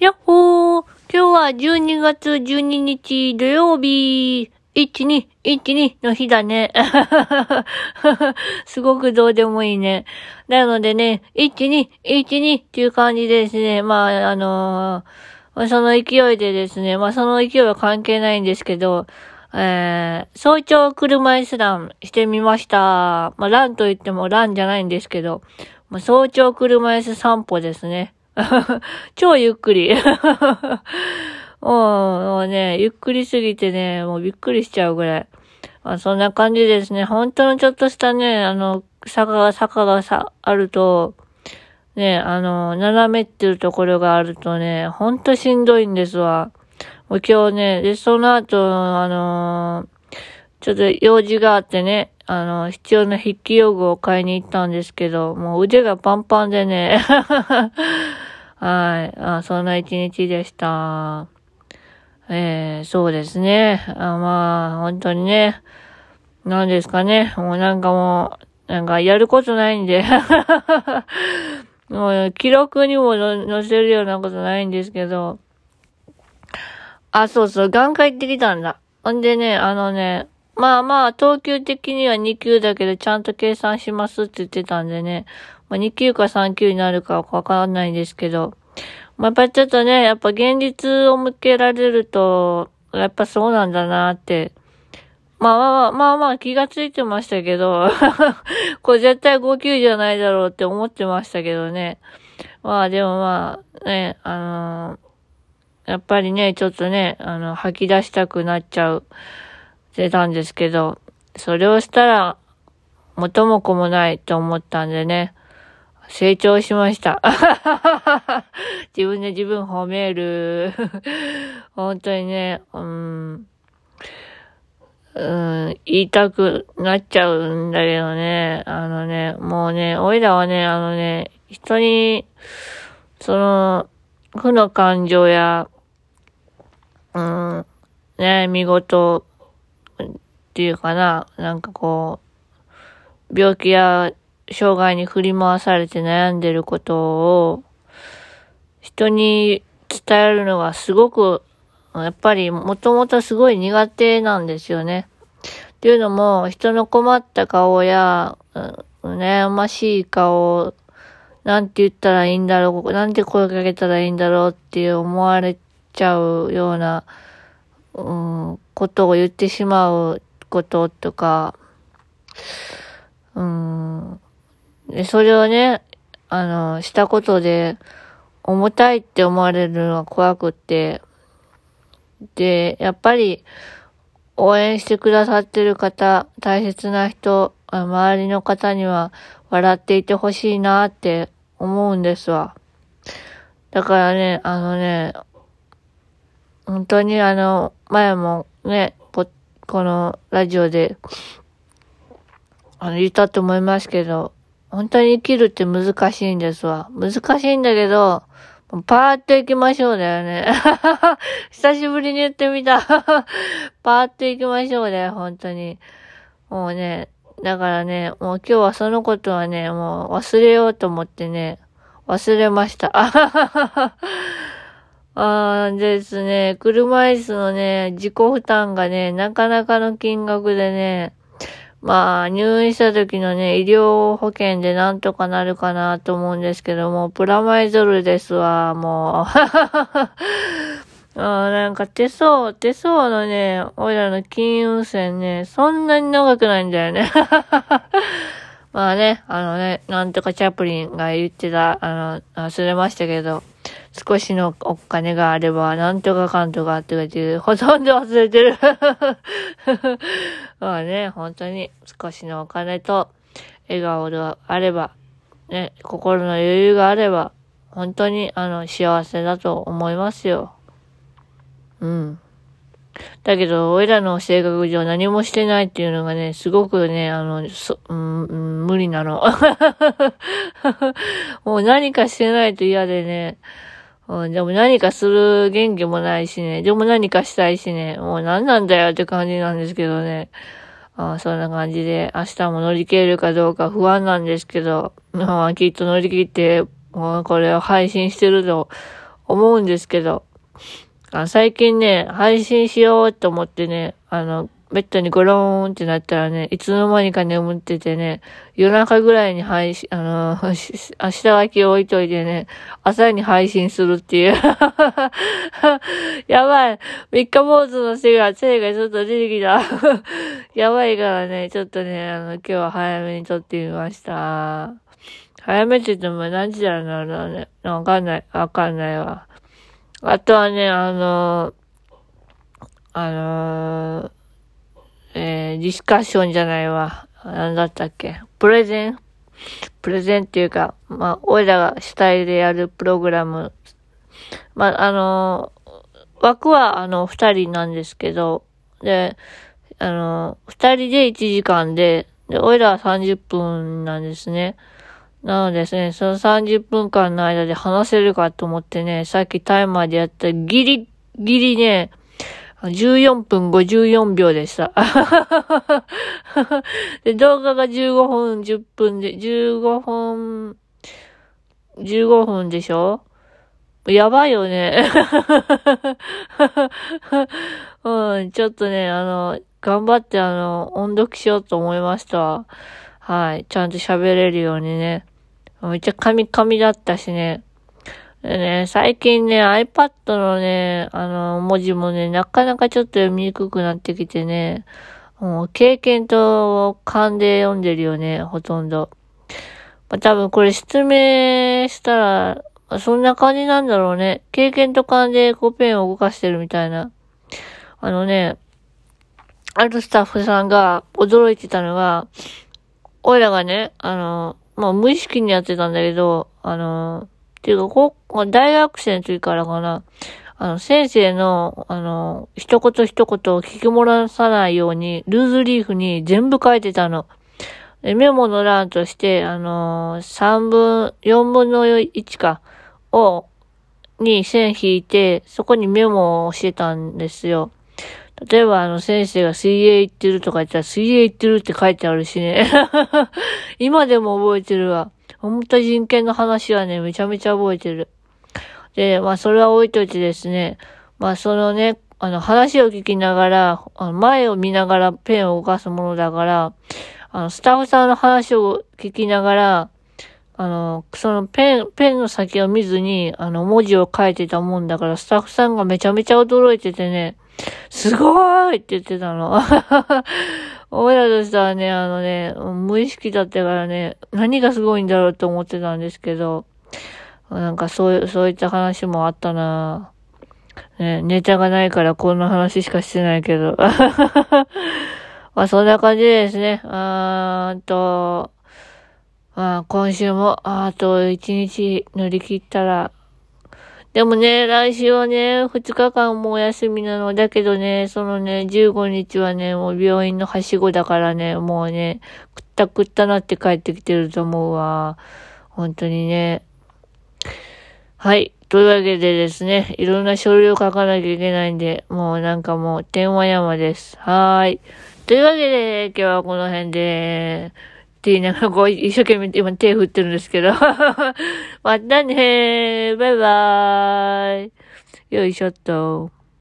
やっほー今日は12月12日土曜日、12、12の日だね。すごくどうでもいいね。なのでね、12、12っていう感じですね、まあ、あのー、その勢いでですね、まあその勢いは関係ないんですけど、えー、早朝車椅子ランしてみました。まあランと言ってもランじゃないんですけど、まあ、早朝車椅子散歩ですね。超ゆっくり。もうね、ゆっくりすぎてね、もうびっくりしちゃうぐらい。まあ、そんな感じですね。本当のちょっとしたね、あの、坂が、坂がさ、あると、ね、あの、斜めってるところがあるとね、ほんとしんどいんですわ。もう今日ね、で、その後、あのちょっと用事があってね、あの、必要な筆記用具を買いに行ったんですけど、もう腕がパンパンでね。はい。あそんな一日でした。えー、そうですね。あまあ、本当にね。何ですかね。もうなんかもう、なんかやることないんで。もう記録にも載せるようなことないんですけど。あ、そうそう、眼科行ってきたんだ。ほんでね、あのね、まあまあ、等級的には2級だけど、ちゃんと計算しますって言ってたんでね。まあ、2級か3級になるかわからないんですけど。まあ、やっぱりちょっとね、やっぱ現実を向けられると、やっぱそうなんだなって。まあまあまあまあ気がついてましたけど、これ絶対5級じゃないだろうって思ってましたけどね。まあでもまあ、ね、あのー、やっぱりね、ちょっとね、あの、吐き出したくなっちゃう。してたんですけど、それをしたら、元も子もないと思ったんでね、成長しました。自分で自分褒める。本当にね、うん、うん、言いたくなっちゃうんだけどね、あのね、もうね、おいらはね、あのね、人に、その、負の感情や、うん、ね、見事っていうかな、なんかこう、病気や障害に振り回されて悩んでることを、人に伝えるのがすごく、やっぱりもともとすごい苦手なんですよね。っていうのも、人の困った顔や、悩ましい顔なんて言ったらいいんだろう、なんて声かけたらいいんだろうって思われちゃうような、うん、ことを言ってしまうこととか、うん、でそれをね、あの、したことで、重たいって思われるのが怖くって、で、やっぱり、応援してくださってる方、大切な人、周りの方には笑っていてほしいなって思うんですわ。だからね、あのね、本当にあの、前もね、このラジオで、あの、言ったと思いますけど、本当に生きるって難しいんですわ。難しいんだけど、パーッと行きましょうだよね。久しぶりに言ってみた。パーッと行きましょうだよ、本当に。もうね、だからね、もう今日はそのことはね、もう忘れようと思ってね、忘れました。あーですね、車椅子のね、自己負担がね、なかなかの金額でね、まあ、入院した時のね、医療保険でなんとかなるかなと思うんですけども、プラマイゾルですわ、もう。あなんか手相、手相のね、おいらの金運線ね、そんなに長くないんだよね。まあね、あのね、なんとかチャップリンが言ってた、あの、忘れましたけど、少しのお金があれば、なんとかかんとかって言ってほとんど忘れてる。まあね、本当に少しのお金と笑顔があれば、ね、心の余裕があれば、本当にあの幸せだと思いますよ。うん。だけど、俺らの性格上何もしてないっていうのがね、すごくね、あの、そ、うん、うん、無理なの。もう何かしてないと嫌でね、うん、でも何かする元気もないしね、でも何かしたいしね、もう何なんだよって感じなんですけどね。あそんな感じで、明日も乗り切れるかどうか不安なんですけど、まあ、きっと乗り切って、もうこれを配信してると思うんですけど、あ最近ね、配信しようと思ってね、あの、ベッドにゴローンってなったらね、いつの間にか眠っててね、夜中ぐらいに配信、あの、下書きを置いといてね、朝に配信するっていう。やばい。三日坊主の背が、背がちょっと出てきた。やばいからね、ちょっとね、あの、今日は早めに撮ってみました。早めって言っても何時だろうな、ね？わかんない。わかんないわ。あとはね、あのあのえー、ディスカッションじゃないわ。なんだったっけ？プレゼンプレゼンっていうか、まあ、俺らが主体でやるプログラム。まあ、あのー、枠は、あの、二人なんですけど、で、あのー、二人で一時間で、で、俺らは30分なんですね。なのですね、その30分間の間で話せるかと思ってね、さっきタイマーでやったギリギリね、14分54秒でした。で、動画が15分10分で、15分、15分でしょ？やばいよね。うん、ちょっとね、あの、頑張ってあの、音読しようと思いました。はい。ちゃんと喋れるようにね。めっちゃカミカミだったしね。でね、最近ね、iPad のね、あの、文字もね、なかなかちょっと読みにくくなってきてね、もう経験と勘で読んでるよね、ほとんど。まあ、多分これ説明したら、そんな感じなんだろうね。経験と勘でこうペンを動かしてるみたいな。あのね、あるスタッフさんが驚いてたのが、俺らがね、あの、まあ無意識にやってたんだけど、あの、ていうか、こ、大学生の時からかな、あの、先生の、あの、一言一言を聞き漏らさないように、ルーズリーフに全部書いてたの。メモの欄として、あの三分、四分の一か、を、に線引いて、そこにメモをしてたんですよ。例えば、あの、先生が水泳行ってるとか言ったら、水泳行ってるって書いてあるしね。今でも覚えてるわ。本当人権の話はね、めちゃめちゃ覚えてる。で、まあ、それは置いといてですね、まあ、そのね、あの、話を聞きながら、あの前を見ながらペンを動かすものだから、あの、スタッフさんの話を聞きながら、あの、そのペン、ペンの先を見ずに、あの、文字を書いてたもんだから、スタッフさんがめちゃめちゃ驚いててね、すごーいって言ってたの。俺らとしてはね、あのね、無意識だったからね、何がすごいんだろうと思ってたんですけど、なんかそう、そういった話もあったなね、ネタがないからこんな話しかしてないけど。まあそんな感じですね。あーと、まあ今週も、あと一日乗り切ったら、でもね、来週はね、2日間もお休みなの。だけどね、そのね、15日はね、もう病院のはしごだからね、もうね、くったくったなって帰ってきてると思うわ。本当にね。はい。というわけでですね、いろんな書類を書かなきゃいけないんで、もうなんかもう、天話山です。はーい。というわけで、今日はこの辺で、って言いながら、こう、一生懸命今手振ってるんですけど。またね。バイバーイ。よいしょっと。